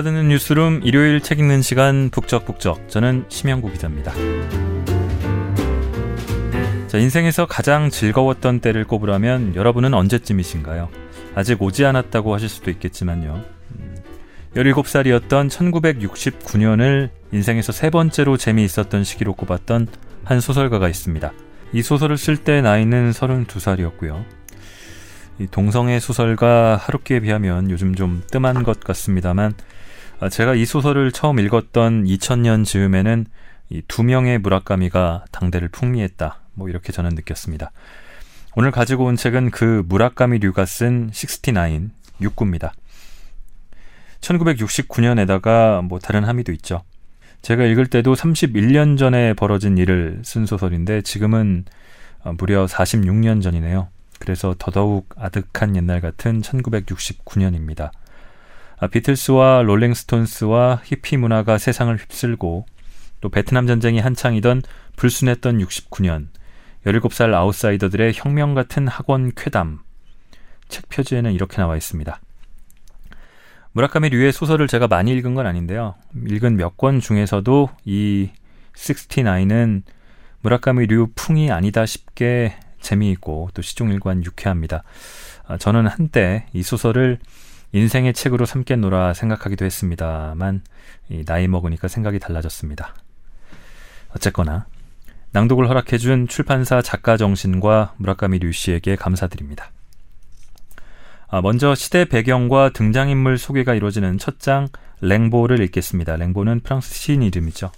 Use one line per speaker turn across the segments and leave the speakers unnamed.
골라드는 뉴스룸 일요일 책 읽는 시간 북적북적 저는 심영구 기자입니다. 자, 인생에서 가장 즐거웠던 때를 꼽으라면 여러분은 언제쯤이신가요? 아직 오지 않았다고 하실 수도 있겠지만요. 17살이었던 1969년을 인생에서 세 번째로 재미있었던 시기로 꼽았던 한 소설가가 있습니다. 이 소설을 쓸 때 나이는 32살이었고요. 이 동성애 소설가 하루키에 비하면 요즘 좀 뜸한 것 같습니다만 아, 제가 이 소설을 처음 읽었던 2000년 즈음에는 이 두 명의 무라카미가 당대를 풍미했다. 뭐 이렇게 저는 느꼈습니다. 오늘 가지고 온 책은 그 무라카미류가 쓴 69, 6구입니다. 1969년에다가 뭐 다른 함의도 있죠. 제가 읽을 때도 31년 전에 벌어진 일을 쓴 소설인데 지금은 어, 무려 46년 전이네요. 그래서 더더욱 아득한 옛날 같은 1969년입니다. 아, 비틀스와 롤링스톤스와 히피 문화가 세상을 휩쓸고 또 베트남 전쟁이 한창이던 불순했던 69년 17살 아웃사이더들의 혁명 같은 학원 쾌담 책 표지에는 이렇게 나와 있습니다. 무라카미 류의 소설을 제가 많이 읽은 건 아닌데요. 읽은 몇 권 중에서도 이 69은 무라카미 류 풍이 아니다 싶게 재미있고 또 시종일관 유쾌합니다. 아, 저는 한때 이 소설을 인생의 책으로 삼겠노라 생각하기도 했습니다만 나이 먹으니까 생각이 달라졌습니다. 어쨌거나 낭독을 허락해준 출판사 작가 정신과 무라카미 류 씨에게 감사드립니다. 아, 먼저 시대 배경과 등장인물 소개가 이루어지는 첫 장 랭보를 읽겠습니다. 랭보는 프랑스 시인 이름이죠.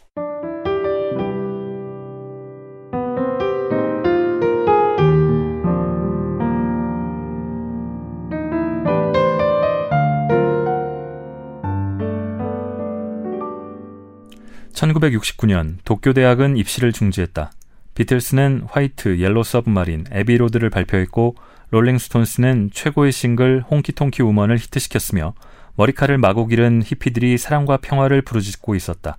1969년 도쿄 대학은 입시를 중지했다. 비틀스는 White, Yellow Submarine, Abbey Road를 발표했고 롤링스톤스는 최고의 싱글 Honky Tonk Women을 히트시켰으며 머리칼을 마구 기른 히피들이 사랑과 평화를 부르짖고 있었다.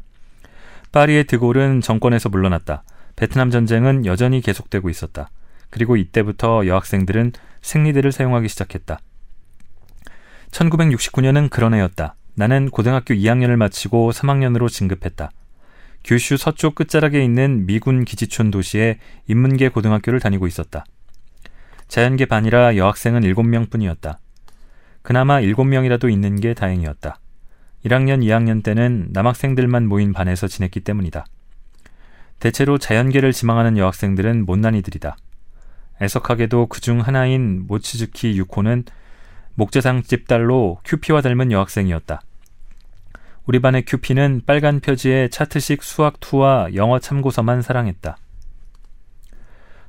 파리의 드골은 정권에서 물러났다. 베트남 전쟁은 여전히 계속되고 있었다. 그리고 이때부터 여학생들은 생리대를 사용하기 시작했다. 1969년은 그런 해였다. 나는 고등학교 2학년을 마치고 3학년으로 진급했다. 규슈 서쪽 끝자락에 있는 미군 기지촌 도시에 인문계 고등학교를 다니고 있었다. 자연계 반이라 여학생은 7명 뿐이었다. 그나마 7명이라도 있는 게 다행이었다. 1학년, 2학년 때는 남학생들만 모인 반에서 지냈기 때문이다. 대체로 자연계를 지망하는 여학생들은 못난이들이다. 애석하게도 그중 하나인 모치즈키 유코는 목재상 집 딸로 큐피와 닮은 여학생이었다. 우리 반의 큐피는 빨간 표지에 차트식 수학 2와 영어 참고서만 사랑했다.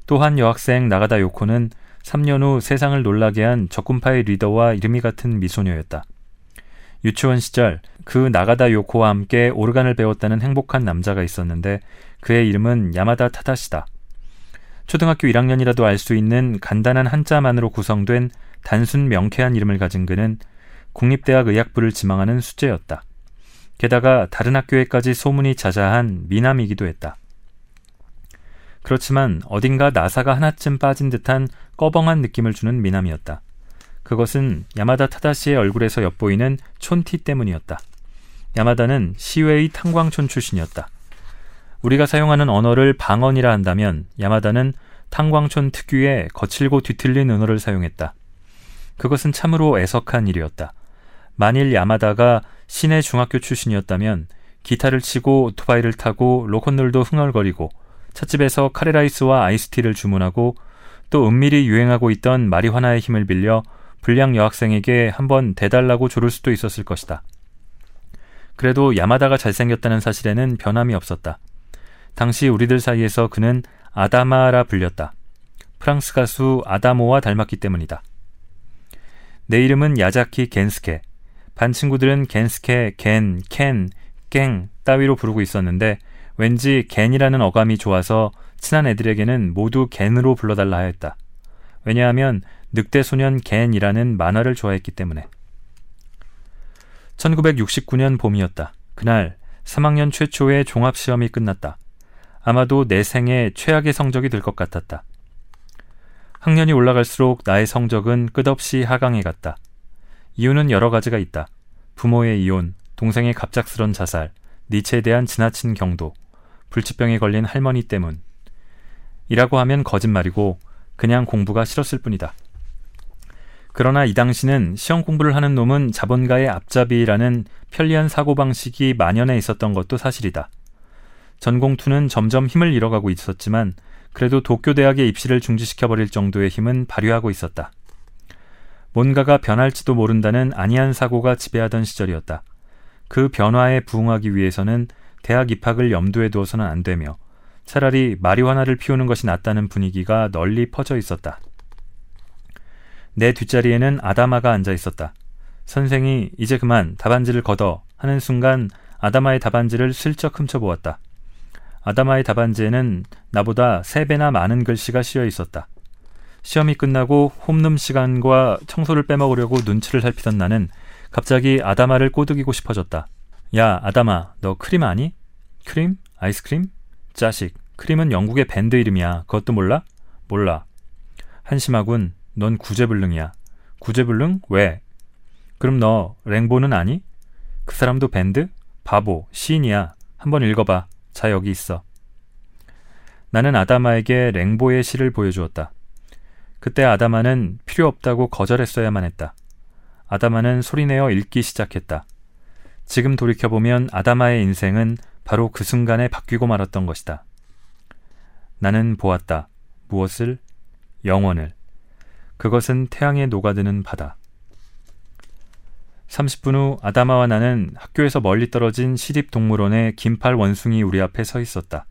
또한 여학생 나가다 요코는 3년 후 세상을 놀라게 한 적군파의 리더와 이름이 같은 미소녀였다. 유치원 시절 그 나가다 요코와 함께 오르간을 배웠다는 행복한 남자가 있었는데 그의 이름은 야마다 타다시다. 초등학교 1학년이라도 알 수 있는 간단한 한자만으로 구성된 단순 명쾌한 이름을 가진 그는 국립대학 의학부를 지망하는 수재였다. 게다가 다른 학교에까지 소문이 자자한 미남이기도 했다. 그렇지만 어딘가 나사가 하나쯤 빠진 듯한 꺼벙한 느낌을 주는 미남이었다. 그것은 야마다 타다시의 얼굴에서 엿보이는 촌티 때문이었다. 야마다는 시웨이 탄광촌 출신이었다. 우리가 사용하는 언어를 방언이라 한다면 야마다는 탄광촌 특유의 거칠고 뒤틀린 언어를 사용했다. 그것은 참으로 애석한 일이었다. 만일 야마다가 시내 중학교 출신이었다면 기타를 치고 오토바이를 타고 로콘롤도 흥얼거리고 찻집에서 카레라이스와 아이스티를 주문하고 또 은밀히 유행하고 있던 마리화나의 힘을 빌려 불량 여학생에게 한번 대달라고 조를 수도 있었을 것이다. 그래도 야마다가 잘생겼다는 사실에는 변함이 없었다. 당시 우리들 사이에서 그는 아다마라 불렸다. 프랑스 가수 아다모와 닮았기 때문이다. 내 이름은 야자키 겐스케. 반 친구들은 겐스케, 겐, 켄, 깽 따위로 부르고 있었는데 왠지 겐이라는 어감이 좋아서 친한 애들에게는 모두 겐으로 불러달라 하였다. 왜냐하면 늑대 소년 겐이라는 만화를 좋아했기 때문에. 1969년 봄이었다. 그날 3학년 최초의 종합시험이 끝났다. 아마도 내 생애 최악의 성적이 될 것 같았다. 학년이 올라갈수록 나의 성적은 끝없이 하강해 갔다. 이유는 여러 가지가 있다. 부모의 이혼, 동생의 갑작스런 자살, 니체에 대한 지나친 경도, 불치병에 걸린 할머니 때문. 이라고 하면 거짓말이고 그냥 공부가 싫었을 뿐이다. 그러나 이 당시는 시험 공부를 하는 놈은 자본가의 앞잡이라는 편리한 사고방식이 만연해 있었던 것도 사실이다. 전공투는 점점 힘을 잃어가고 있었지만 그래도 도쿄대학의 입시를 중지시켜버릴 정도의 힘은 발휘하고 있었다. 뭔가가 변할지도 모른다는 안이한 사고가 지배하던 시절이었다. 그 변화에 부응하기 위해서는 대학 입학을 염두에 두어서는 안 되며 차라리 마리화나를 피우는 것이 낫다는 분위기가 널리 퍼져 있었다. 내 뒷자리에는 아다마가 앉아 있었다. 선생이 이제 그만 답안지를 걷어 하는 순간 아다마의 답안지를 슬쩍 훔쳐보았다. 아다마의 답안지에는 나보다 세 배나 많은 글씨가 씌어 있었다. 시험이 끝나고 홈룸 시간과 청소를 빼먹으려고 눈치를 살피던 나는 갑자기 아다마를 꼬드기고 싶어졌다. 야, 아다마, 너 크림 아니? 크림? 아이스크림? 자식, 크림은 영국의 밴드 이름이야. 그것도 몰라? 몰라. 한심하군. 넌 구제불능이야. 구제불능? 왜? 그럼 너 랭보는 아니? 그 사람도 밴드? 바보, 시인이야. 한번 읽어봐. 자, 여기 있어. 나는 아다마에게 랭보의 시를 보여주었다. 그때 아다마는 필요 없다고 거절했어야만 했다. 아다마는 소리내어 읽기 시작했다. 지금 돌이켜보면 아다마의 인생은 바로 그 순간에 바뀌고 말았던 것이다. 나는 보았다. 무엇을? 영원을. 그것은 태양에 녹아드는 바다. 30분 후 아다마와 나는 학교에서 멀리 떨어진 시립 동물원의 긴팔 원숭이 우리 앞에 서 있었다.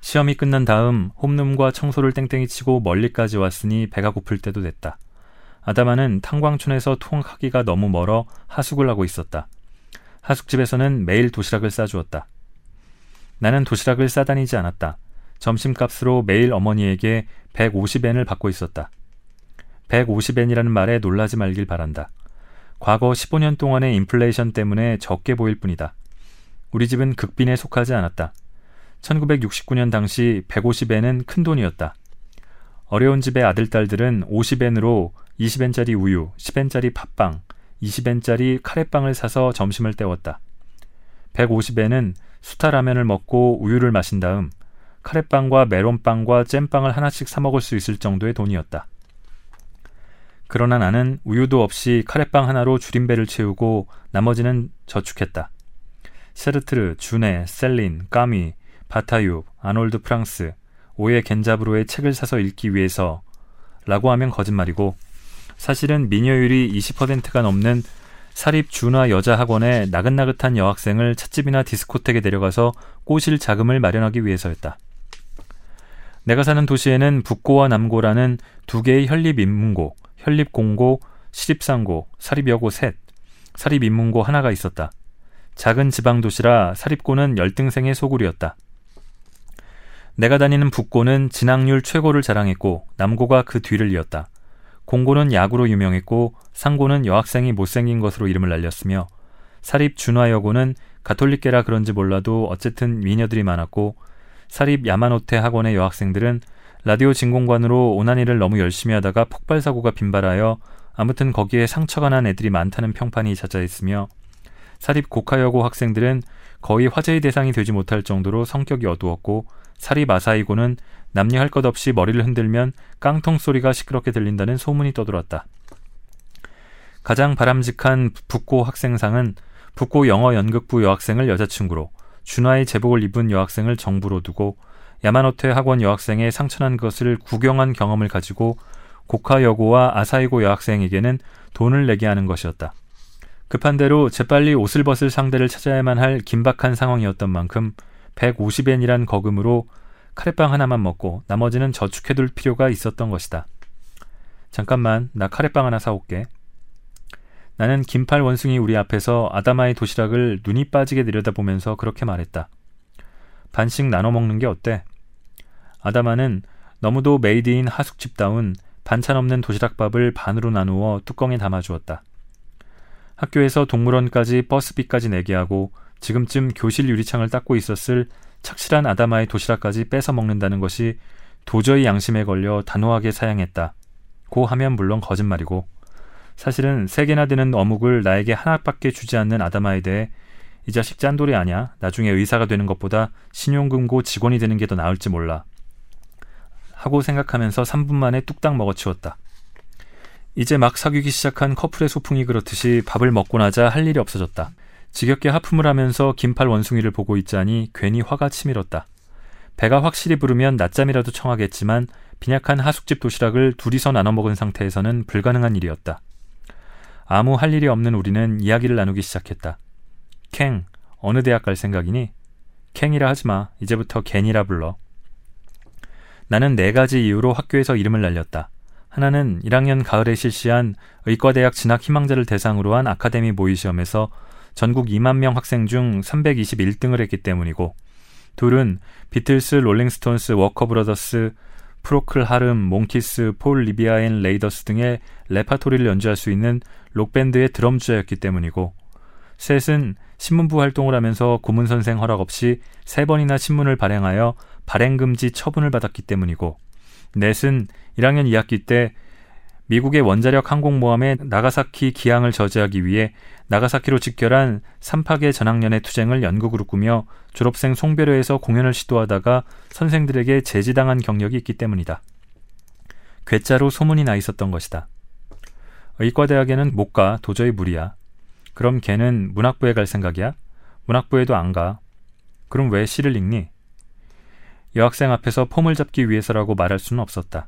시험이 끝난 다음 홈룸과 청소를 땡땡이 치고 멀리까지 왔으니 배가 고플 때도 됐다. 아다마는 탄광촌에서 통학하기가 너무 멀어 하숙을 하고 있었다. 하숙집에서는 매일 도시락을 싸주었다. 나는 도시락을 싸다니지 않았다. 점심값으로 매일 어머니에게 150엔을 받고 있었다. 150엔이라는 말에 놀라지 말길 바란다. 과거 15년 동안의 인플레이션 때문에 적게 보일 뿐이다. 우리 집은 극빈에 속하지 않았다. 1969년 당시 150엔은 큰 돈이었다. 어려운 집의 아들 딸들은 50엔으로 20엔짜리 우유, 10엔짜리 팥빵, 20엔짜리 카레빵을 사서 점심을 때웠다. 150엔은 수타 라면을 먹고 우유를 마신 다음 카레빵과 메론빵과 잼빵을 하나씩 사 먹을 수 있을 정도의 돈이었다. 그러나 나는 우유도 없이 카레빵 하나로 줄임배를 채우고 나머지는 저축했다. 사르트르, 주네, 셀린, 까뮈, 바타유, 아나톨 프랑스, 오에 겐자부로의 책을 사서 읽기 위해서 라고 하면 거짓말이고 사실은 미녀율이 20%가 넘는 사립 준와 여자 학원에 나긋나긋한 여학생을 찻집이나 디스코텍에 데려가서 꼬실 자금을 마련하기 위해서였다. 내가 사는 도시에는 북고와 남고라는 두 개의 현립인문고, 현립공고, 시립상고, 사립여고 셋, 사립인문고 하나가 있었다. 작은 지방도시라 사립고는 열등생의 소굴이었다. 내가 다니는 북고는 진학률 최고를 자랑했고 남고가 그 뒤를 이었다. 공고는 야구로 유명했고 상고는 여학생이 못생긴 것으로 이름을 날렸으며 사립 준화여고는 가톨릭계라 그런지 몰라도 어쨌든 미녀들이 많았고 사립 야마노테 학원의 여학생들은 라디오 진공관으로 오나니를 너무 열심히 하다가 폭발 사고가 빈발하여 아무튼 거기에 상처가 난 애들이 많다는 평판이 자자했으며 사립 고카여고 학생들은 거의 화제의 대상이 되지 못할 정도로 성격이 어두웠고 사리 마사이고는 남녀 할 것 없이 머리를 흔들면 깡통 소리가 시끄럽게 들린다는 소문이 떠돌았다. 가장 바람직한 북고 학생상은 북고 영어 연극부 여학생을 여자친구로 준화의 제복을 입은 여학생을 정부로 두고 야마노테 학원 여학생의 상처난 것을 구경한 경험을 가지고 고카 여고와 아사이고 여학생에게는 돈을 내게 하는 것이었다. 급한 대로 재빨리 옷을 벗을 상대를 찾아야만 할 긴박한 상황이었던 만큼 150엔이란 거금으로 카레빵 하나만 먹고 나머지는 저축해둘 필요가 있었던 것이다. 잠깐만, 나 카레빵 하나 사올게. 나는 긴팔 원숭이 우리 앞에서 아다마의 도시락을 눈이 빠지게 내려다보면서 그렇게 말했다. 반씩 나눠 먹는 게 어때? 아다마는 너무도 made in 하숙집다운 반찬 없는 도시락밥을 반으로 나누어 뚜껑에 담아 주었다. 학교에서 동물원까지 버스비까지 내게 하고 지금쯤 교실 유리창을 닦고 있었을 착실한 아다마의 도시락까지 뺏어 먹는다는 것이 도저히 양심에 걸려 단호하게 사양했다. 고 하면 물론 거짓말이고 사실은 세 개나 되는 어묵을 나에게 하나밖에 주지 않는 아다마에 대해 이 자식 짠돌이 아니야. 나중에 의사가 되는 것보다 신용금고 직원이 되는 게 더 나을지 몰라. 하고 생각하면서 3분 만에 뚝딱 먹어치웠다. 이제 막 사귀기 시작한 커플의 소풍이 그렇듯이 밥을 먹고 나자 할 일이 없어졌다. 지겹게 하품을 하면서 긴팔 원숭이를 보고 있자니 괜히 화가 치밀었다. 배가 확실히 부르면 낮잠이라도 청하겠지만 빈약한 하숙집 도시락을 둘이서 나눠 먹은 상태에서는 불가능한 일이었다. 아무 할 일이 없는 우리는 이야기를 나누기 시작했다. 캥, 어느 대학 갈 생각이니? 켄이라 하지 마. 이제부터 겐이라 불러. 나는 네 가지 이유로 학교에서 이름을 날렸다. 하나는 1학년 가을에 실시한 의과대학 진학 희망자를 대상으로 한 아카데미 모의 시험에서 전국 2만 명 학생 중 321등을 했기 때문이고, 둘은 비틀스, 롤링스톤스, 워커브러더스, 프로콜 하럼, 몽키스, 폴 리비어 앤 레이더스 등의 레파토리를 연주할 수 있는 록밴드의 드럼주자였기 때문이고, 셋은 신문부 활동을 하면서 고문 선생 허락 없이 세 번이나 신문을 발행하여 발행금지 처분을 받았기 때문이고, 넷은 1학년 2학기 때 미국의 원자력 항공모함의 나가사키 기항을 저지하기 위해 나가사키로 직결한 3파계 전학년의 투쟁을 연극으로 꾸며 졸업생 송별회에서 공연을 시도하다가 선생들에게 제지당한 경력이 있기 때문이다. 괴짜로 소문이 나 있었던 것이다. 의과대학에는 못 가, 도저히 무리야. 그럼 걔는 문학부에 갈 생각이야? 문학부에도 안 가. 그럼 왜 시를 읽니? 여학생 앞에서 폼을 잡기 위해서라고 말할 수는 없었다.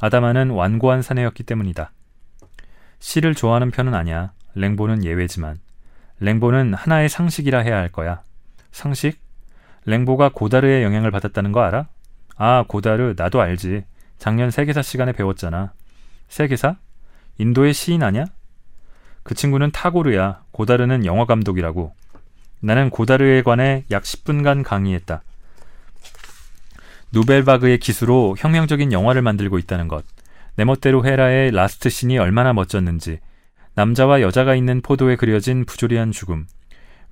아다마는 완고한 사내였기 때문이다. 시를 좋아하는 편은 아니야. 랭보는 예외지만. 랭보는 하나의 상식이라 해야 할 거야. 상식? 랭보가 고다르의 영향을 받았다는 거 알아? 아, 고다르, 나도 알지. 작년 세계사 시간에 배웠잖아. 세계사? 인도의 시인 아냐? 그 친구는 타고르야. 고다르는 영화 감독이라고. 나는 고다르에 관해 약 10분간 강의했다. 누벨바그의 기수로 혁명적인 영화를 만들고 있다는 것. 내 멋대로 해라의 last scene이 얼마나 멋졌는지. 남자와 여자가 있는 포도에 그려진 부조리한 죽음.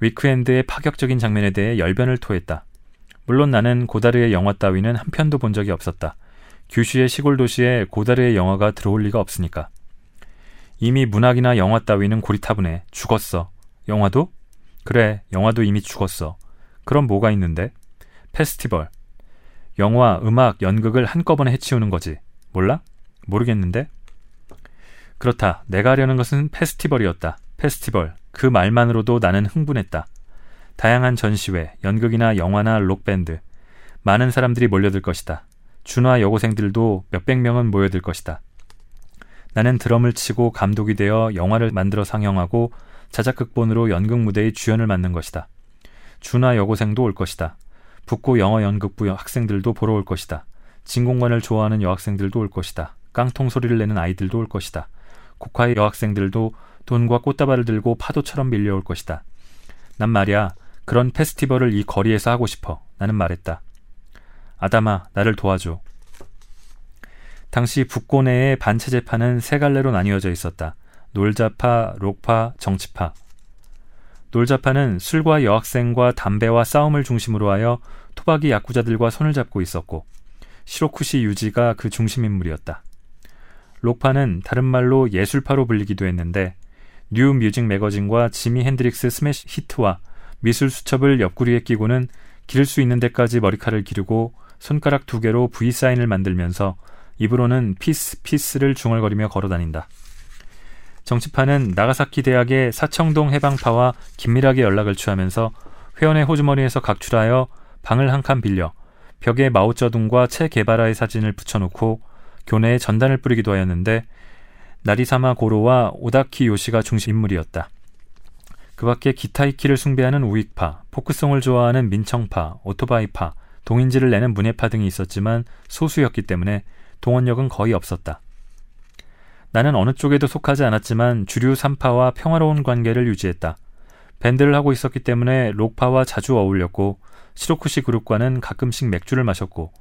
Weekend의 파격적인 장면에 대해 열변을 토했다. 물론 나는 고다르의 영화 따위는 한 편도 본 적이 없었다. 규슈의 시골 도시에 고다르의 영화가 들어올 리가 없으니까. 이미 문학이나 영화 따위는 고리타분해. 죽었어. 영화도? 그래, 영화도 이미 죽었어. 그럼 뭐가 있는데? 페스티벌. 영화, 음악, 연극을 한꺼번에 해치우는 거지. 몰라? 모르겠는데? 그렇다. 내가 하려는 것은 페스티벌이었다. 페스티벌. 그 말만으로도 나는 흥분했다. 다양한 전시회, 연극이나 영화나 록밴드. 많은 사람들이 몰려들 것이다. 준화 여고생들도 몇백 명은 모여들 것이다. 나는 드럼을 치고 감독이 되어 영화를 만들어 상영하고 자작극본으로 연극 무대의 주연을 맡는 것이다. 준화 여고생도 올 것이다. 북구 영어 연극부 학생들도 보러 올 것이다. 진공관을 좋아하는 여학생들도 올 것이다. 깡통 소리를 내는 아이들도 올 것이다. 국화의 여학생들도 돈과 꽃다발을 들고 파도처럼 밀려올 것이다. 난 말이야, 그런 페스티벌을 이 거리에서 하고 싶어. 나는 말했다. 아담아, 나를 도와줘. 당시 북고 내의 반체제파는 세 갈래로 나뉘어져 있었다. 놀자파, 록파, 정치파. 놀자파는 술과 여학생과 담배와 싸움을 중심으로 하여 토박이 야구자들과 손을 잡고 있었고 시로쿠시 유지가 그 중심 인물이었다. 록파는 다른 말로 예술파로 불리기도 했는데 New Music Magazine과 지미 헨드릭스 Smash Hits와 미술 수첩을 옆구리에 끼고는 기를 수 있는 데까지 머리칼을 기르고 손가락 두 개로 V 사인을 만들면서 입으로는 peace peace를 중얼거리며 걸어다닌다. 정치파는 나가사키 대학의 사청동 해방파와 긴밀하게 연락을 취하면서 회원의 호주머니에서 각출하여 방을 한 칸 빌려 벽에 마오쩌둥과 체 게바라의 사진을 붙여놓고 교내에 전단을 뿌리기도 하였는데 나리사마 고로와 오다키 요시가 중심 인물이었다. 그 밖에 기타이키를 숭배하는 우익파, 포크송을 좋아하는 민청파, 오토바이파, 동인지를 내는 문예파 등이 있었지만 소수였기 때문에 동원력은 거의 없었다. 나는 어느 쪽에도 속하지 않았지만 주류 3파와 평화로운 관계를 유지했다. 밴드를 하고 있었기 때문에 록파와 자주 어울렸고 시로쿠시 그룹과는 가끔씩 맥주를 마셨고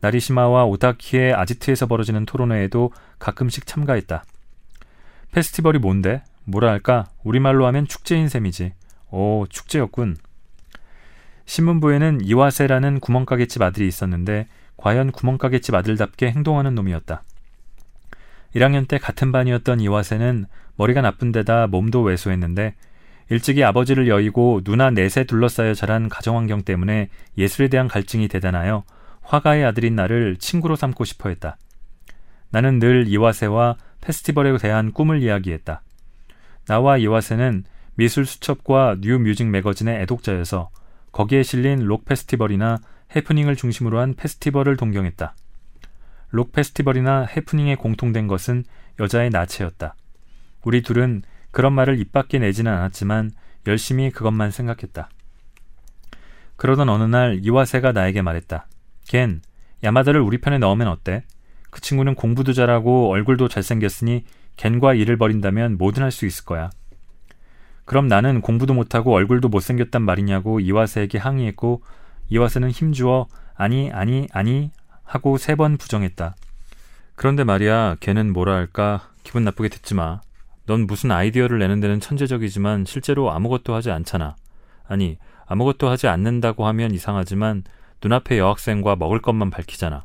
나리시마와 오타키의 아지트에서 벌어지는 토론회에도 가끔씩 참가했다. 페스티벌이 뭔데? 뭐라 할까? 우리말로 하면 축제인 셈이지. 오, 축제였군. 신문부에는 이와세라는 구멍가게집 아들이 있었는데 과연 구멍가게집 아들답게 행동하는 놈이었다. 1학년 때 같은 반이었던 이와세는 머리가 나쁜 데다 몸도 왜소했는데 일찍이 아버지를 여의고 누나 넷에 둘러싸여 자란 가정환경 때문에 예술에 대한 갈증이 대단하여 화가의 아들인 나를 친구로 삼고 싶어 했다. 나는 늘 이와세와 페스티벌에 대한 꿈을 이야기했다. 나와 이와세는 미술 수첩과 New Music Magazine의 애독자여서 거기에 실린 록 페스티벌이나 해프닝을 중심으로 한 페스티벌을 동경했다. 록 페스티벌이나 해프닝에 공통된 것은 여자의 나체였다. 우리 둘은 그런 말을 입 밖에 내지는 않았지만 열심히 그것만 생각했다. 그러던 어느 날 이화세가 나에게 말했다. 걘 야마다를 우리 편에 넣으면 어때? 그 친구는 공부도 잘하고 얼굴도 잘생겼으니 걘과 일을 벌인다면 뭐든 할 수 있을 거야. 그럼 나는 공부도 못하고 얼굴도 못생겼단 말이냐고 이화세에게 항의했고 이화세는 힘주어 아니 아니 아니 하고 세 번 부정했다. 그런데 말이야 걔는 뭐라 할까 기분 나쁘게 듣지 마. 넌 무슨 아이디어를 내는 데는 천재적이지만 실제로 아무것도 하지 않잖아. 아니 아무것도 하지 않는다고 하면 이상하지만 눈앞의 여학생과 먹을 것만 밝히잖아.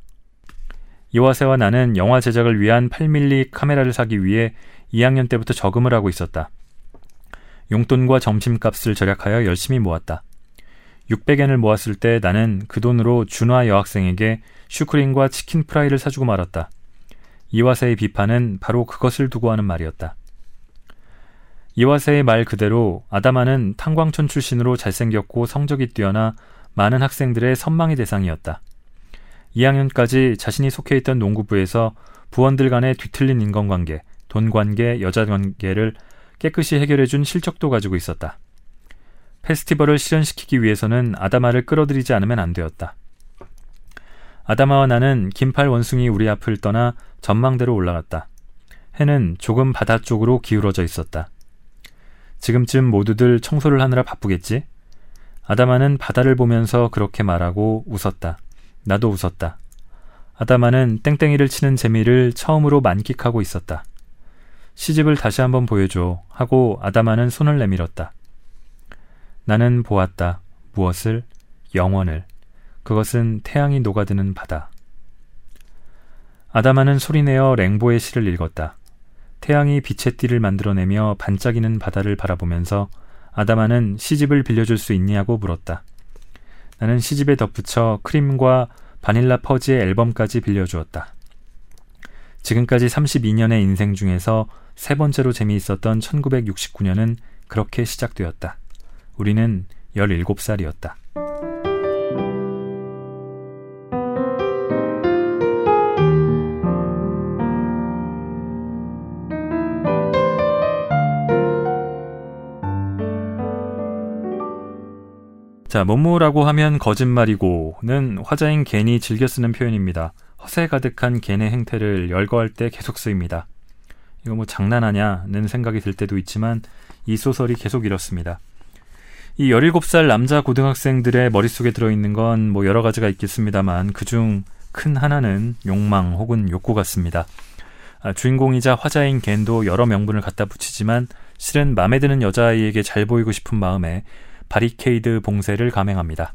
이화세와 나는 영화 제작을 위한 8mm 카메라를 사기 위해 2학년 때부터 저금을 하고 있었다. 용돈과 점심값을 절약하여 열심히 모았다. 600엔을 모았을 때 나는 그 돈으로 준화 여학생에게 슈크림과 치킨 프라이를 사주고 말았다. 이화세의 비판은 바로 그것을 두고 하는 말이었다. 이화세의 말 그대로 아다마는 탄광촌 출신으로 잘생겼고 성적이 뛰어나 많은 학생들의 선망의 대상이었다. 2학년까지 자신이 속해 있던 농구부에서 부원들 간의 뒤틀린 인간관계, 돈관계, 여자관계를 깨끗이 해결해준 실적도 가지고 있었다. 페스티벌을 실현시키기 위해서는 아다마를 끌어들이지 않으면 안 되었다. 아다마와 나는 긴팔 원숭이 우리 앞을 떠나 전망대로 올라갔다. 해는 조금 바다 쪽으로 기울어져 있었다. 지금쯤 모두들 청소를 하느라 바쁘겠지? 아다마는 바다를 보면서 그렇게 말하고 웃었다. 나도 웃었다. 아다마는 땡땡이를 치는 재미를 처음으로 만끽하고 있었다. 시집을 다시 한번 보여줘 하고 아다마는 손을 내밀었다. 나는 보았다. 무엇을? 영원을. 그것은 태양이 녹아드는 바다. 아다마는 소리내어 랭보의 시를 읽었다. 태양이 빛의 띠를 만들어내며 반짝이는 바다를 바라보면서 아다마는 시집을 빌려줄 수 있냐고 물었다. 나는 시집에 덧붙여 크림과 바닐라 퍼지의 앨범까지 빌려주었다. 지금까지 32년의 인생 중에서 세 번째로 재미있었던 1969년은 그렇게 시작되었다. 우리는 17살이었다. 자, 뭐뭐라고 하면 거짓말이고는 화자인 겐이 즐겨 쓰는 표현입니다. 허세 가득한 겐의 행태를 열거할 때 계속 쓰입니다. 이거 뭐 장난하냐는 생각이 들 때도 있지만 이 소설이 계속 이렇습니다. 이 17살 남자 고등학생들의 머릿속에 들어있는 건 뭐 여러 가지가 있겠습니다만 그중 큰 하나는 욕망 혹은 욕구 같습니다. 아, 주인공이자 화자인 겐도 여러 명분을 갖다 붙이지만 실은 마음에 드는 여자아이에게 잘 보이고 싶은 마음에 바리케이드 봉쇄를 감행합니다.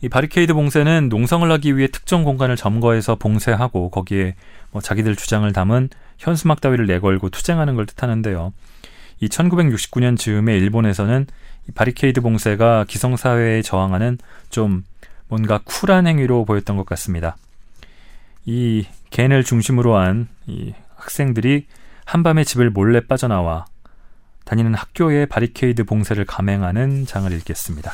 이 바리케이드 봉쇄는 농성을 하기 위해 특정 공간을 점거해서 봉쇄하고 거기에 뭐 자기들 주장을 담은 현수막 따위를 내걸고 투쟁하는 걸 뜻하는데요. 이 1969년 즈음에 일본에서는 이 바리케이드 봉쇄가 기성사회에 저항하는 좀 뭔가 쿨한 행위로 보였던 것 같습니다. 이 겐을 중심으로 한 이 학생들이 한밤에 집을 몰래 빠져나와 다니는 학교의 바리케이드 봉쇄를 감행하는 장을 읽겠습니다.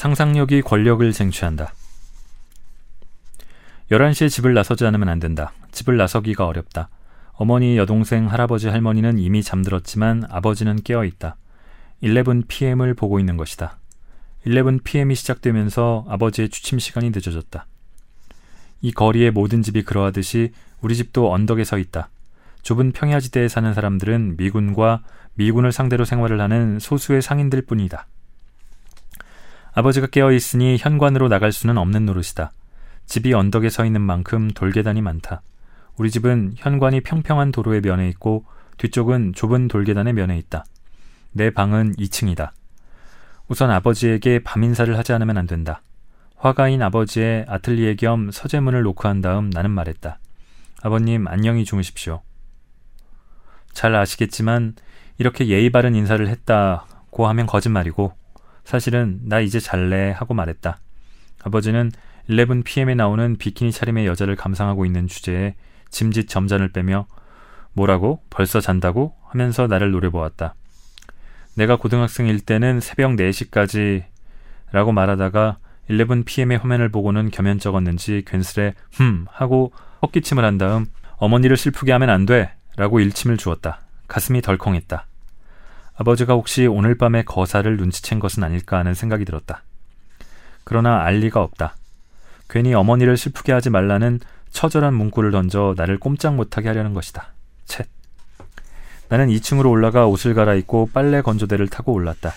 상상력이 권력을 쟁취한다. 11시에 집을 나서지 않으면 안 된다. 집을 나서기가 어렵다. 어머니, 여동생, 할아버지, 할머니는 이미 잠들었지만 아버지는 깨어 있다. 11pm을 보고 있는 것이다. 11pm이 시작되면서 아버지의 취침 시간이 늦어졌다. 이 거리의 모든 집이 그러하듯이 우리 집도 언덕에 서 있다. 좁은 평야지대에 사는 사람들은 미군과 미군을 상대로 생활을 하는 소수의 상인들 뿐이다. 아버지가 깨어 있으니 현관으로 나갈 수는 없는 노릇이다. 집이 언덕에 서 있는 만큼 돌계단이 많다. 우리 집은 현관이 평평한 도로의 면에 있고 뒤쪽은 좁은 돌계단의 면에 있다. 내 방은 2층이다. 우선 아버지에게 밤 인사를 하지 않으면 안 된다. 화가인 아버지의 아틀리에 겸 서재문을 놓고 한 다음 나는 말했다. 아버님 안녕히 주무십시오. 잘 아시겠지만 이렇게 예의 바른 인사를 했다고 하면 거짓말이고 사실은 나 이제 잘래 하고 말했다. 아버지는 11pm에 나오는 비키니 차림의 여자를 감상하고 있는 주제에 짐짓 점잔을 빼며 뭐라고? 벌써 잔다고? 하면서 나를 노려보았다. 내가 고등학생일 때는 새벽 4시까지 라고 말하다가 11pm의 화면을 보고는 겸연쩍었는지 괜스레 흠 하고 헛기침을 한 다음 어머니를 슬프게 하면 안 돼! 라고 일침을 주었다. 가슴이 덜컹했다. 아버지가 혹시 오늘 밤에 거사를 눈치챈 것은 아닐까 하는 생각이 들었다. 그러나 알 리가 없다. 괜히 어머니를 슬프게 하지 말라는 처절한 문구를 던져 나를 꼼짝 못하게 하려는 것이다. 쳇. 나는 2층으로 올라가 옷을 갈아입고 빨래 건조대를 타고 올랐다.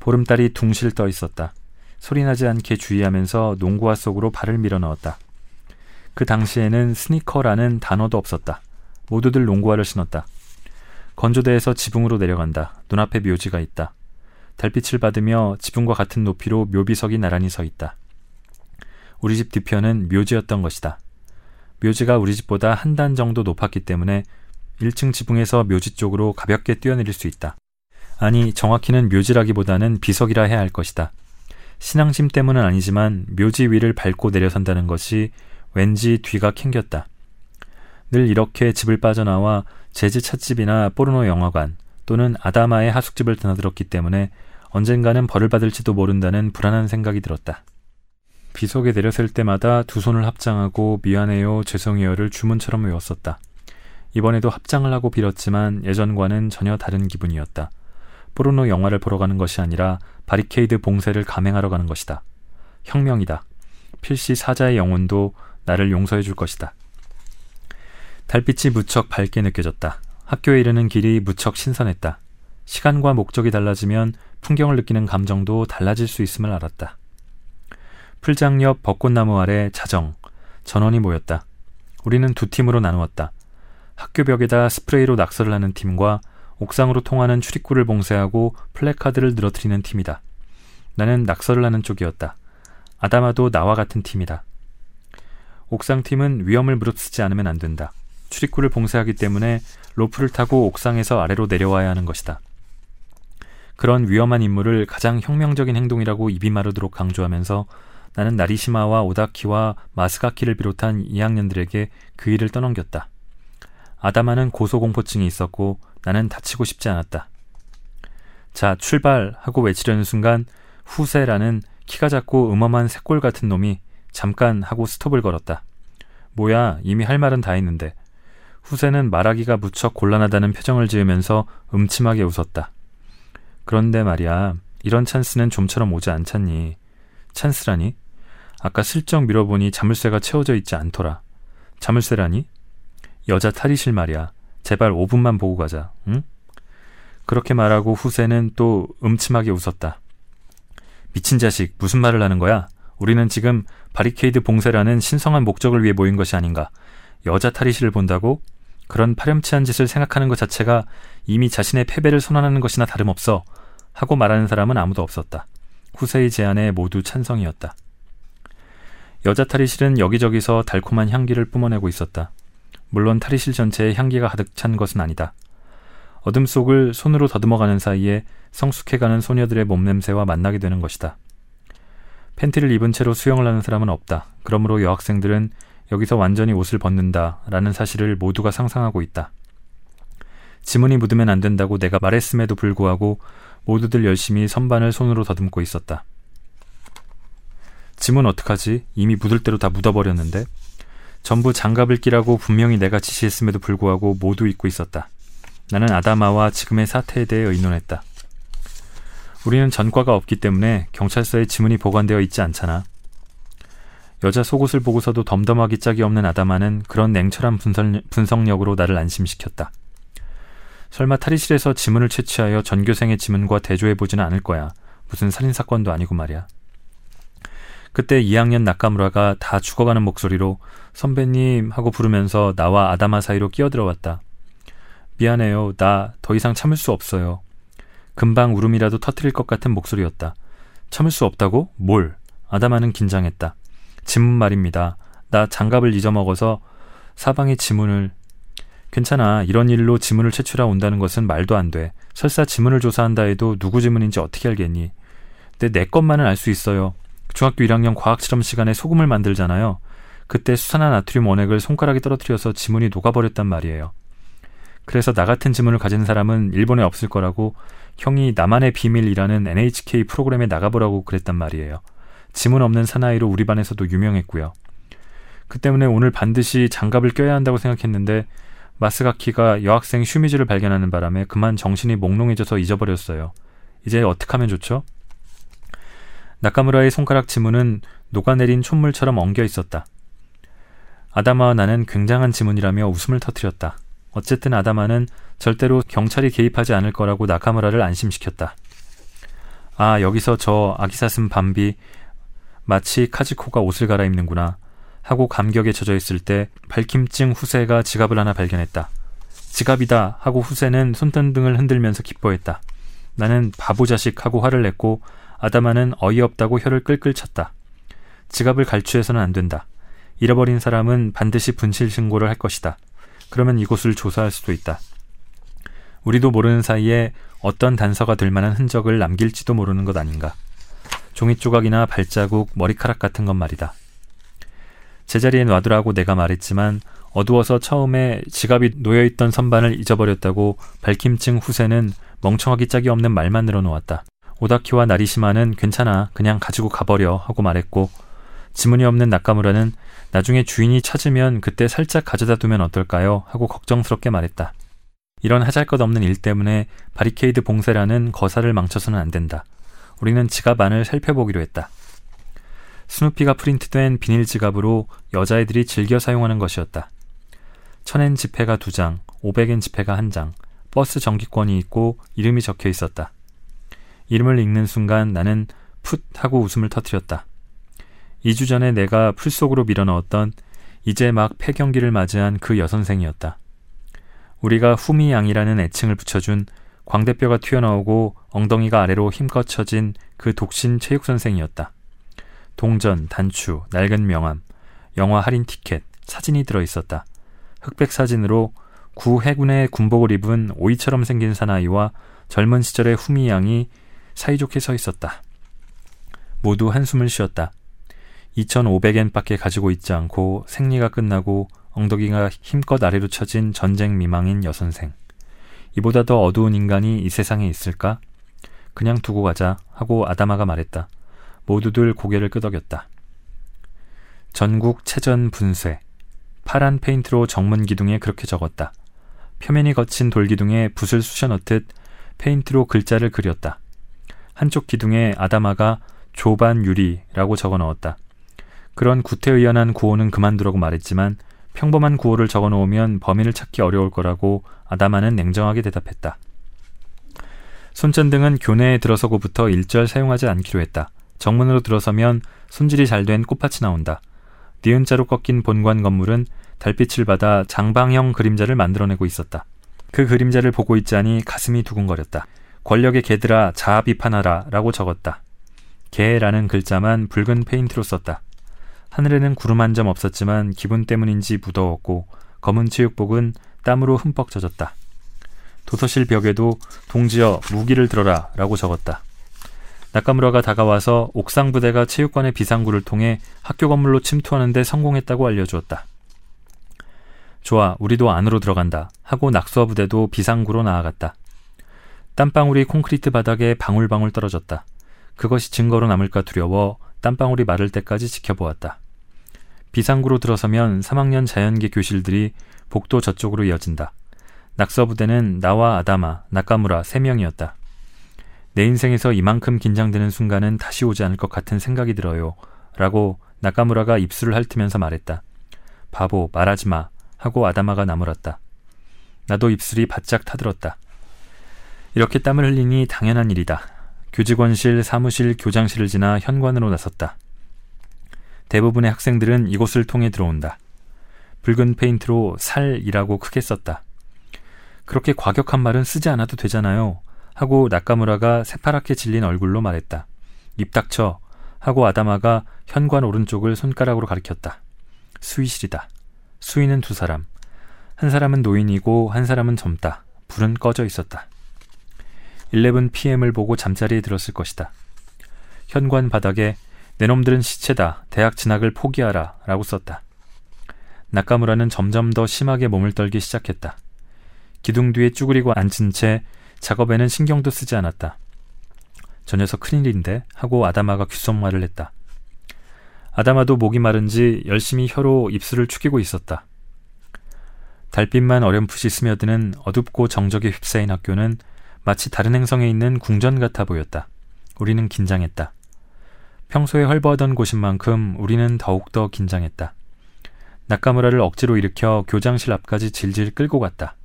보름달이 둥실 떠 있었다. 소리나지 않게 주의하면서 농구화 속으로 발을 밀어 넣었다. 그 당시에는 스니커라는 단어도 없었다. 모두들 농구화를 신었다. 건조대에서 지붕으로 내려간다. 눈앞에 묘지가 있다. 달빛을 받으며 지붕과 같은 높이로 묘비석이 나란히 서 있다. 우리 집 뒤편은 묘지였던 것이다. 묘지가 우리 집보다 한 단 정도 높았기 때문에 1층 지붕에서 묘지 쪽으로 가볍게 뛰어내릴 수 있다. 아니, 정확히는 묘지라기보다는 비석이라 해야 할 것이다. 신앙심 때문은 아니지만 묘지 위를 밟고 내려선다는 것이 왠지 뒤가 캥겼다. 늘 이렇게 집을 빠져나와 재즈 찻집이나 포르노 영화관 또는 아다마의 하숙집을 드나들었기 때문에 언젠가는 벌을 받을지도 모른다는 불안한 생각이 들었다. 비석에 내렸을 때마다 두 손을 합장하고 미안해요, 죄송해요를 주문처럼 외웠었다. 이번에도 합장을 하고 빌었지만 예전과는 전혀 다른 기분이었다. 포르노 영화를 보러 가는 것이 아니라 바리케이드 봉쇄를 감행하러 가는 것이다. 혁명이다. 필시 사자의 영혼도 나를 용서해 줄 것이다. 달빛이 무척 밝게 느껴졌다. 학교에 이르는 길이 무척 신선했다. 시간과 목적이 달라지면 풍경을 느끼는 감정도 달라질 수 있음을 알았다. 풀장 옆 벚꽃나무 아래 자정, 전원이 모였다. 우리는 두 팀으로 나누었다. 학교 벽에다 스프레이로 낙서를 하는 팀과 옥상으로 통하는 출입구를 봉쇄하고 플래카드를 늘어뜨리는 팀이다. 나는 낙서를 하는 쪽이었다. 아다마도 나와 같은 팀이다. 옥상 팀은 위험을 무릅쓰지 않으면 안 된다. 출입구를 봉쇄하기 때문에 로프를 타고 옥상에서 아래로 내려와야 하는 것이다. 그런 위험한 임무를 가장 혁명적인 행동이라고 입이 마르도록 강조하면서 나는 나리시마와 오타키와 마스가키를 비롯한 2학년들에게 그 일을 떠넘겼다. 아다마는 고소공포증이 있었고 나는 다치고 싶지 않았다. 자, 출발! 하고 외치려는 순간 후세라는 키가 작고 음험한 새골 같은 놈이 잠깐 하고 스톱을 걸었다. 뭐야, 이미 할 말은 다 했는데. 후세는 말하기가 무척 곤란하다는 표정을 지으면서 음침하게 웃었다. 그런데 말이야, 이런 찬스는 좀처럼 오지 않잖니. 찬스라니? 아까 슬쩍 밀어보니 자물쇠가 채워져 있지 않더라. 자물쇠라니? 여자 탈의실 말이야. 제발 5분만 보고 가자. 응? 그렇게 말하고 후세는 또 음침하게 웃었다. 미친 자식, 무슨 말을 하는 거야? 우리는 지금 바리케이드 봉쇄라는 신성한 목적을 위해 모인 것이 아닌가. 여자 탈의실을 본다고? 그런 파렴치한 짓을 생각하는 것 자체가 이미 자신의 패배를 선언하는 것이나 다름없어. 하고 말하는 사람은 아무도 없었다. 후세의 제안에 모두 찬성이었다. 여자 탈의실은 여기저기서 달콤한 향기를 뿜어내고 있었다. 물론 탈의실 전체에 향기가 가득 찬 것은 아니다. 어둠 속을 손으로 더듬어가는 사이에 성숙해가는 소녀들의 몸냄새와 만나게 되는 것이다. 팬티를 입은 채로 수영을 하는 사람은 없다. 그러므로 여학생들은 여기서 완전히 옷을 벗는다 라는 사실을 모두가 상상하고 있다. 지문이 묻으면 안 된다고 내가 말했음에도 불구하고 모두들 열심히 선반을 손으로 더듬고 있었다. 지문 어떡하지? 이미 묻을 대로 다 묻어버렸는데? 전부 장갑을 끼라고 분명히 내가 지시했음에도 불구하고 모두 입고 있었다. 나는 아다마와 지금의 사태에 대해 의논했다. 우리는 전과가 없기 때문에 경찰서에 지문이 보관되어 있지 않잖아. 여자 속옷을 보고서도 덤덤하기 짝이 없는 아다마는 그런 냉철한 분석 력으로 나를 안심시켰다. 설마 탈의실에서 지문을 채취하여 전교생의 지문과 대조해보지는 않을 거야. 무슨 살인사건도 아니고 말이야. 그때 2학년 나카무라가 다 죽어가는 목소리로 선배님 하고 부르면서 나와 아다마 사이로 끼어들어왔다. 미안해요. 나 더 이상 참을 수 없어요. 금방 울음이라도 터트릴 것 같은 목소리였다. 참을 수 없다고? 뭘? 아다마는 긴장했다. 지문 말입니다. 나 장갑을 잊어먹어서 사방에 지문을 괜찮아. 이런 일로 지문을 채취하 온다는 것은 말도 안 돼. 설사 지문을 조사한다 해도 누구 지문인지 어떻게 알겠니? 근데 내 것만은 알 수 있어요. 중학교 1학년 과학 실험 시간에 소금을 만들잖아요. 그때 수산화 나트륨 원액을 손가락에 떨어뜨려서 지문이 녹아버렸단 말이에요. 그래서 나 같은 지문을 가진 사람은 일본에 없을 거라고 형이 나만의 비밀이라는 NHK 프로그램에 나가보라고 그랬단 말이에요. 지문 없는 사나이로 우리 반에서도 유명했고요. 그 때문에 오늘 반드시 장갑을 껴야 한다고 생각했는데 마스가키가 여학생 슈미즈를 발견하는 바람에 그만 정신이 몽롱해져서 잊어버렸어요. 이제 어떻게 하면 좋죠? 나카무라의 손가락 지문은 녹아내린 촛물처럼 엉겨 있었다. 아다마와 나는 굉장한 지문이라며 웃음을 터뜨렸다. 어쨌든 아다마는 절대로 경찰이 개입하지 않을 거라고 나카무라를 안심시켰다. 아, 여기서 저 아기사슴 밤비 마치 카지코가 옷을 갈아입는구나 하고 감격에 젖어 있을 때 밝힘증 후세가 지갑을 하나 발견했다. 지갑이다 하고 후세는 손등등을 흔들면서 기뻐했다. 나는 바보 자식 하고 화를 냈고 아다마는 어이없다고 혀를 끌끌 찼다. 지갑을 갈취해서는 안 된다. 잃어버린 사람은 반드시 분실 신고를 할 것이다. 그러면 이곳을 조사할 수도 있다. 우리도 모르는 사이에 어떤 단서가 될 만한 흔적을 남길지도 모르는 것 아닌가. 종이 조각이나 발자국, 머리카락 같은 것 말이다. 제자리에 놔두라고 내가 말했지만 어두워서 처음에 지갑이 놓여있던 선반을 잊어버렸다고 밝힘증 후세는 멍청하기 짝이 없는 말만 늘어놓았다. 오다키와 나리시마는 괜찮아 그냥 가지고 가버려 하고 말했고 지문이 없는 나카무라는 나중에 주인이 찾으면 그때 살짝 가져다 두면 어떨까요? 하고 걱정스럽게 말했다. 이런 하잘것 없는 일 때문에 바리케이드 봉쇄라는 거사를 망쳐서는 안 된다. 우리는 지갑 안을 살펴보기로 했다. 스누피가 프린트된 비닐 지갑으로 여자애들이 즐겨 사용하는 것이었다. 천엔 지폐가 두 장, 오백엔 지폐가 한 장, 버스 정기권이 있고 이름이 적혀 있었다. 이름을 읽는 순간 나는 풋 하고 웃음을 터뜨렸다. 2주 전에 내가 풀 속으로 밀어넣었던 이제 막 폐경기를 맞이한 그 여선생이었다. 우리가 후미양이라는 애칭을 붙여준 광대뼈가 튀어나오고 엉덩이가 아래로 힘껏 처진 그 독신 체육선생이었다. 동전, 단추, 낡은 명함, 영화 할인 티켓, 사진이 들어 있었다. 흑백 사진으로 구 해군의 군복을 입은 오이처럼 생긴 사나이와 젊은 시절의 후미 양이 사이좋게 서 있었다. 모두 한숨을 쉬었다. 2,500엔 밖에 가지고 있지 않고 생리가 끝나고 엉덩이가 힘껏 아래로 처진 전쟁 미망인 여선생. 이보다 더 어두운 인간이 이 세상에 있을까? 그냥 두고 가자 하고 아다마가 말했다. 모두들 고개를 끄덕였다. 전국 체전 분쇄. 파란 페인트로 정문 기둥에 그렇게 적었다. 표면이 거친 돌 기둥에 붓을 쑤셔 넣듯 페인트로 글자를 그렸다. 한쪽 기둥에 아다마가 조반 유리라고 적어 넣었다. 그런 구태의연한 구호는 그만두라고 말했지만 평범한 구호를 적어 놓으면 범인을 찾기 어려울 거라고 아다마는 냉정하게 대답했다. 손전등은 교내에 들어서고부터 일절 사용하지 않기로 했다. 정문으로 들어서면 손질이 잘 된 꽃밭이 나온다. 니은자로 꺾인 본관 건물은 달빛을 받아 장방형 그림자를 만들어내고 있었다. 그 그림자를 보고 있자니 가슴이 두근거렸다. 권력의 개들아 자아 비판하라 라고 적었다. 개라는 글자만 붉은 페인트로 썼다. 하늘에는 구름 한 점 없었지만 기분 때문인지 무더웠고 검은 체육복은 땀으로 흠뻑 젖었다. 도서실 벽에도 동지여 무기를 들어라 라고 적었다. 나카무라가 다가와서 옥상 부대가 체육관의 비상구를 통해 학교 건물로 침투하는데 성공했다고 알려주었다. 좋아, 우리도 안으로 들어간다. 하고 낙수와 부대도 비상구로 나아갔다. 땀방울이 콘크리트 바닥에 방울방울 떨어졌다. 그것이 증거로 남을까 두려워 땀방울이 마를 때까지 지켜보았다. 비상구로 들어서면 3학년 자연계 교실들이 복도 저쪽으로 이어진다. 낙서부대는 나와 아다마, 나카무라 3명이었다. 내 인생에서 이만큼 긴장되는 순간은 다시 오지 않을 것 같은 생각이 들어요. 라고 나카무라가 입술을 핥으면서 말했다. 바보, 말하지 마. 하고 아다마가 나무랐다. 나도 입술이 바짝 타들었다. 이렇게 땀을 흘리니 당연한 일이다. 교직원실, 사무실, 교장실을 지나 현관으로 나섰다. 대부분의 학생들은 이곳을 통해 들어온다. 붉은 페인트로 살이라고 크게 썼다. 그렇게 과격한 말은 쓰지 않아도 되잖아요. 하고 나카무라가 새파랗게 질린 얼굴로 말했다. 입 닥쳐. 하고 아다마가 현관 오른쪽을 손가락으로 가리켰다. 수의실이다. 수의는 두 사람. 한 사람은 노인이고 한 사람은 젊다. 불은 꺼져 있었다. 11pm을 보고 잠자리에 들었을 것이다. 현관 바닥에 내 놈들은 시체다. 대학 진학을 포기하라. 라고 썼다. 나카무라는 점점 더 심하게 몸을 떨기 시작했다. 기둥 뒤에 쭈그리고 앉은 채 작업에는 신경도 쓰지 않았다. 저 녀석 큰일인데 하고 아다마가 귓속말을 했다. 아다마도 목이 마른지 열심히 혀로 입술을 축이고 있었다. 달빛만 어렴풋이 스며드는 어둡고 정적에 휩싸인 학교는 마치 다른 행성에 있는 궁전 같아 보였다. 우리는 긴장했다. 평소에 헐버하던 곳인 만큼 우리는 더욱더 긴장했다. 나카무라를 억지로 일으켜 교장실 앞까지 질질 끌고 갔다.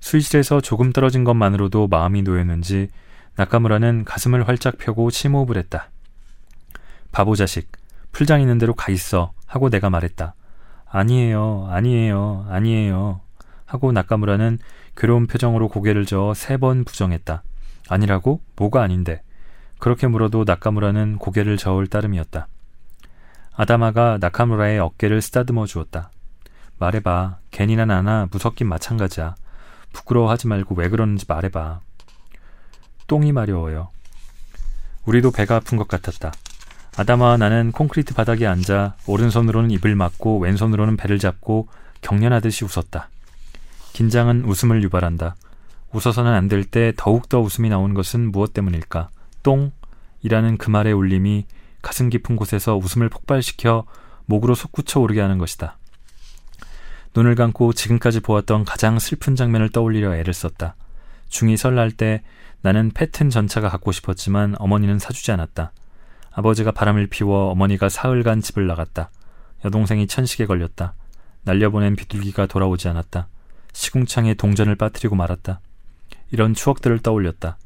수의실에서 조금 떨어진 것만으로도 마음이 놓였는지 나카무라는 가슴을 활짝 펴고 심호흡을 했다. 바보 자식, 풀장 있는 대로 가 있어 하고 내가 말했다. 아니에요, 아니에요, 아니에요. 하고 나카무라는 괴로운 표정으로 고개를 저어 세 번 부정했다. 아니라고? 뭐가 아닌데? 그렇게 물어도 나카무라는 고개를 저을 따름이었다. 아다마가 나카무라의 어깨를 쓰다듬어 주었다. 말해봐. 괜히나 나나 무섭긴 마찬가지야. 부끄러워하지 말고 왜 그러는지 말해봐. 똥이 마려워요. 우리도 배가 아픈 것 같았다. 아다마와 나는 콘크리트 바닥에 앉아 오른손으로는 입을 막고 왼손으로는 배를 잡고 경련하듯이 웃었다. 긴장은 웃음을 유발한다. 웃어서는 안 될 때 더욱더 웃음이 나온 것은 무엇 때문일까? 똥? 이라는 그 말의 울림이 가슴 깊은 곳에서 웃음을 폭발시켜 목으로 솟구쳐 오르게 하는 것이다. 눈을 감고 지금까지 보았던 가장 슬픈 장면을 떠올리려 애를 썼다. 중이 설날 때 나는 패튼 전차가 갖고 싶었지만 어머니는 사주지 않았다. 아버지가 바람을 피워 어머니가 사흘간 집을 나갔다. 여동생이 천식에 걸렸다. 날려보낸 비둘기가 돌아오지 않았다. 시궁창에 동전을 빠뜨리고 말았다. 이런 추억들을 떠올렸다.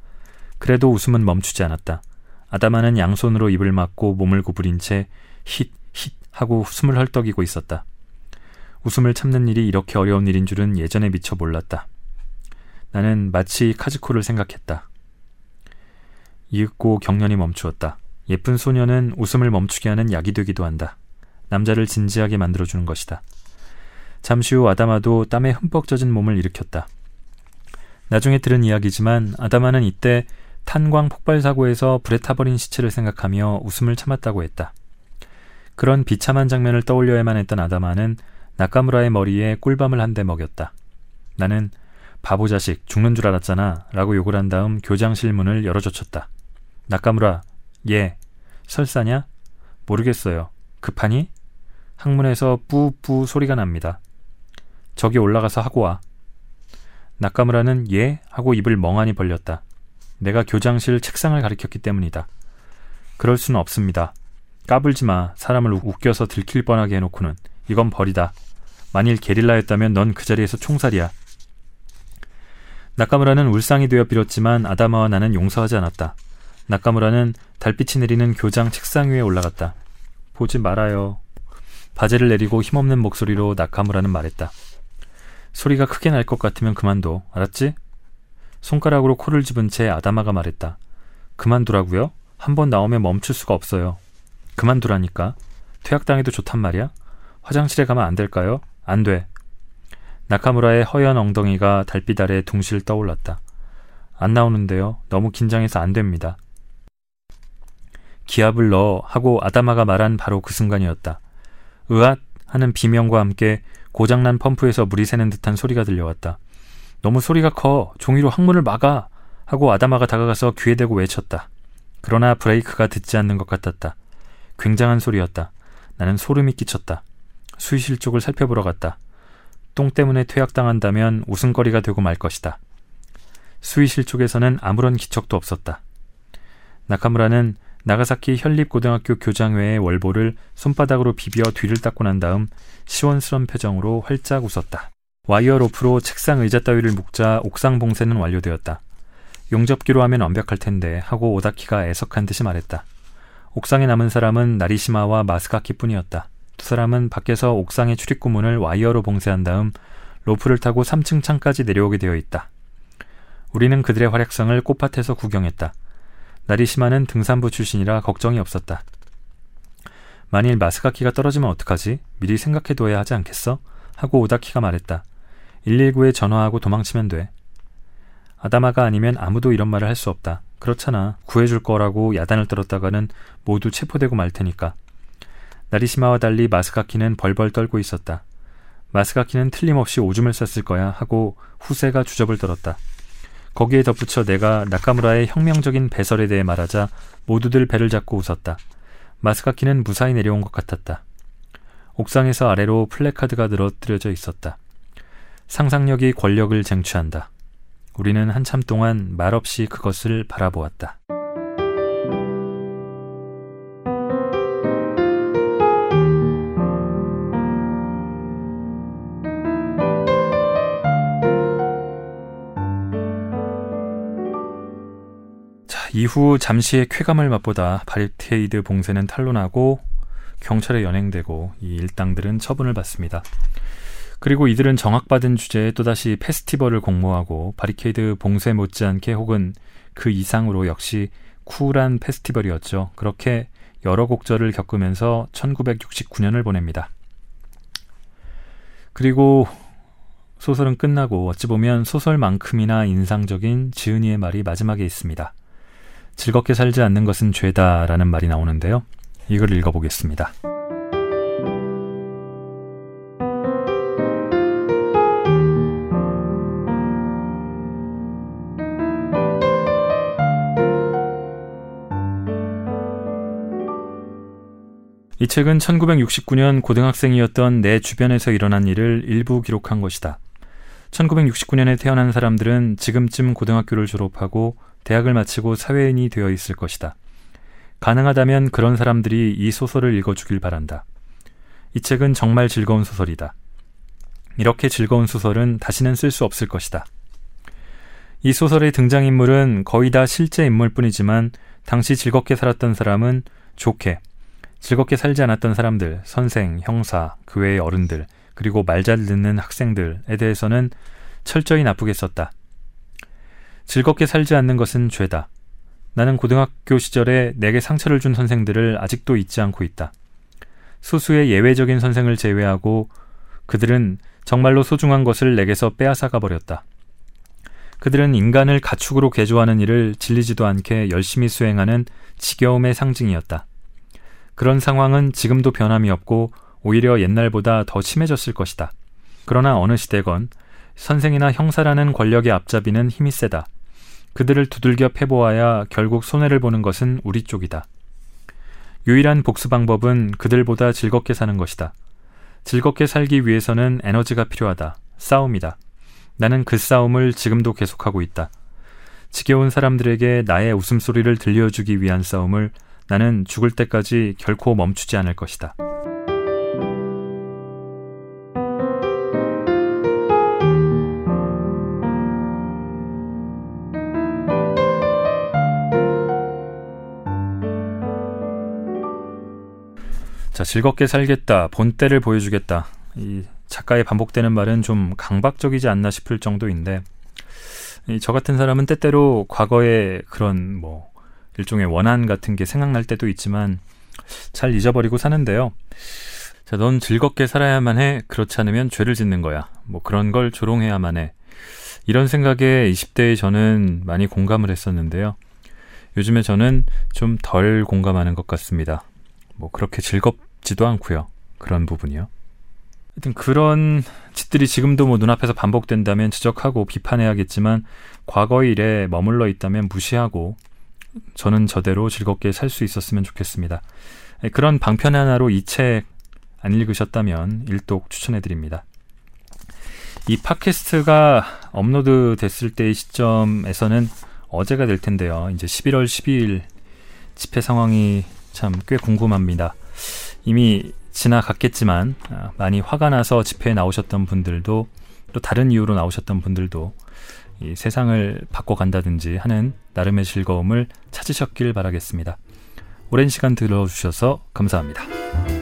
그래도 웃음은 멈추지 않았다. 아다마는 양손으로 입을 막고 몸을 구부린 채 힛, 힛 하고 숨을 헐떡이고 있었다. 웃음을 참는 일이 이렇게 어려운 일인 줄은 예전에 미처 몰랐다. 나는 마치 카즈코를 생각했다. 이윽고 경련이 멈추었다. 예쁜 소녀는 웃음을 멈추게 하는 약이 되기도 한다. 남자를 진지하게 만들어주는 것이다. 잠시 후 아다마도 땀에 흠뻑 젖은 몸을 일으켰다. 나중에 들은 이야기지만 아다마는 이때 탄광 폭발 사고에서 불에 타버린 시체를 생각하며 웃음을 참았다고 했다. 그런 비참한 장면을 떠올려야만 했던 아다마는 나카무라의 머리에 꿀밤을 한 대 먹였다. 나는 바보 자식 죽는 줄 알았잖아 라고 욕을 한 다음 교장실 문을 열어젖혔다. 나카무라 예 설사냐? 모르겠어요. 급하니? 항문에서 뿌뿌 소리가 납니다. 저기 올라가서 하고 와. 나카무라는 예 하고 입을 멍하니 벌렸다. 내가 교장실 책상을 가리켰기 때문이다. 그럴 수는 없습니다. 까불지 마. 사람을 웃겨서 들킬 뻔하게 해놓고는. 이건 벌이다. 만일 게릴라였다면 넌 그 자리에서 총살이야. 나카무라는 울상이 되어 빌었지만 아다마와 나는 용서하지 않았다. 나카무라는 달빛이 내리는 교장 책상 위에 올라갔다. 보지 말아요. 바지를 내리고 힘없는 목소리로 나카무라는 말했다. 소리가 크게 날 것 같으면 그만둬. 알았지? 손가락으로 코를 집은 채 아다마가 말했다. 그만두라고요? 한 번 나오면 멈출 수가 없어요. 그만두라니까. 퇴학당해도 좋단 말이야? 화장실에 가면 안 될까요? 안 돼. 나카무라의 허연 엉덩이가 달빛 아래 둥실 떠올랐다. 안 나오는데요. 너무 긴장해서 안 됩니다. 기압을 넣어 하고 아다마가 말한 바로 그 순간이었다. 으앗 하는 비명과 함께 고장난 펌프에서 물이 새는 듯한 소리가 들려왔다. 너무 소리가 커. 종이로 항문을 막아. 하고 아다마가 다가가서 귀에 대고 외쳤다. 그러나 브레이크가 듣지 않는 것 같았다. 굉장한 소리였다. 나는 소름이 끼쳤다. 수의실 쪽을 살펴보러 갔다. 똥 때문에 퇴학당한다면 웃음거리가 되고 말 것이다. 수의실 쪽에서는 아무런 기척도 없었다. 나카무라는 나가사키 현립고등학교 교장회의 월보를 손바닥으로 비벼 뒤를 닦고 난 다음 시원스런 표정으로 활짝 웃었다. 와이어 로프로 책상 의자 따위를 묶자 옥상 봉쇄는 완료되었다. 용접기로 하면 완벽할 텐데 하고 오다키가 애석한 듯이 말했다. 옥상에 남은 사람은 나리시마와 마스카키뿐이었다. 두 사람은 밖에서 옥상의 출입구문을 와이어로 봉쇄한 다음 로프를 타고 3층 창까지 내려오게 되어 있다. 우리는 그들의 활약성을 꽃밭에서 구경했다. 나리시마는 등산부 출신이라 걱정이 없었다. 만일 마스카키가 떨어지면 어떡하지? 미리 생각해둬야 하지 않겠어? 하고 오다키가 말했다. 119에 전화하고 도망치면 돼. 아다마가 아니면 아무도 이런 말을 할 수 없다. 그렇잖아. 구해줄 거라고 야단을 떨었다가는 모두 체포되고 말 테니까. 나리시마와 달리 마스카키는 벌벌 떨고 있었다. 마스카키는 틀림없이 오줌을 쌌을 거야 하고 후세가 주접을 떨었다. 거기에 덧붙여 내가 나카무라의 혁명적인 배설에 대해 말하자 모두들 배를 잡고 웃었다. 마스카키는 무사히 내려온 것 같았다. 옥상에서 아래로 플래카드가 늘어뜨려져 있었다. 상상력이 권력을 쟁취한다. 우리는 한참 동안 말없이 그것을 바라보았다. 이후 잠시의 쾌감을 맛보다 바리케이드 봉쇄는 탄로나고 경찰에 연행되고 이 일당들은 처분을 받습니다. 그리고 이들은 정확받은 주제에 또다시 페스티벌을 공모하고 바리케이드 봉쇄 못지않게 혹은 그 이상으로 역시 쿨한 페스티벌이었죠. 그렇게 여러 곡절을 겪으면서 1969년을 보냅니다. 그리고 소설은 끝나고 어찌 보면 소설만큼이나 인상적인 지은이의 말이 마지막에 있습니다. 즐겁게 살지 않는 것은 죄다라는 말이 나오는데요. 이걸 읽어보겠습니다. 이 책은 1969년 고등학생이었던 내 주변에서 일어난 일을 일부 기록한 것이다. 1969년에 태어난 사람들은 지금쯤 고등학교를 졸업하고 대학을 마치고 사회인이 되어 있을 것이다. 가능하다면 그런 사람들이 이 소설을 읽어주길 바란다. 이 책은 정말 즐거운 소설이다. 이렇게 즐거운 소설은 다시는 쓸 수 없을 것이다. 이 소설의 등장인물은 거의 다 실제 인물뿐이지만 당시 즐겁게 살았던 사람은 좋게, 즐겁게 살지 않았던 사람들, 선생, 형사, 그 외의 어른들, 그리고 말 잘 듣는 학생들에 대해서는 철저히 나쁘게 썼다. 즐겁게 살지 않는 것은 죄다. 나는 고등학교 시절에 내게 상처를 준 선생들을 아직도 잊지 않고 있다. 소수의 예외적인 선생을 제외하고 그들은 정말로 소중한 것을 내게서 빼앗아가 버렸다. 그들은 인간을 가축으로 개조하는 일을 질리지도 않게 열심히 수행하는 지겨움의 상징이었다. 그런 상황은 지금도 변함이 없고 오히려 옛날보다 더 심해졌을 것이다. 그러나 어느 시대건 선생이나 형사라는 권력의 앞잡이는 힘이 세다. 그들을 두들겨 패보아야 결국 손해를 보는 것은 우리 쪽이다. 유일한 복수 방법은 그들보다 즐겁게 사는 것이다. 즐겁게 살기 위해서는 에너지가 필요하다. 싸움이다. 나는 그 싸움을 지금도 계속하고 있다. 지겨운 사람들에게 나의 웃음소리를 들려주기 위한 싸움을 나는 죽을 때까지 결코 멈추지 않을 것이다. 자, 즐겁게 살겠다. 본때를 보여주겠다. 이 작가의 반복되는 말은 좀 강박적이지 않나 싶을 정도인데, 저 같은 사람은 때때로 과거의 그런 뭐, 일종의 원한 같은 게 생각날 때도 있지만, 잘 잊어버리고 사는데요. 자, 넌 즐겁게 살아야만 해. 그렇지 않으면 죄를 짓는 거야. 뭐 그런 걸 조롱해야만 해. 이런 생각에 20대의 저는 많이 공감을 했었는데요. 요즘에 저는 좀 덜 공감하는 것 같습니다. 뭐 그렇게 즐겁지도 않고요. 그런 부분이요. 하여튼 그런 짓들이 지금도 뭐 눈앞에서 반복된다면 지적하고 비판해야겠지만 과거의 일에 머물러 있다면 무시하고 저는 저대로 즐겁게 살 수 있었으면 좋겠습니다. 예, 그런 방편 하나로 이 책 안 읽으셨다면 일독 추천해드립니다. 이 팟캐스트가 업로드 됐을 때의 시점에서는 어제가 될 텐데요. 이제 11월 12일 집회 상황이 참 꽤 궁금합니다. 이미 지나갔겠지만 아, 많이 화가 나서 집회에 나오셨던 분들도 또 다른 이유로 나오셨던 분들도 이 세상을 바꿔간다든지 하는 나름의 즐거움을 찾으셨길 바라겠습니다. 오랜 시간 들어주셔서 감사합니다.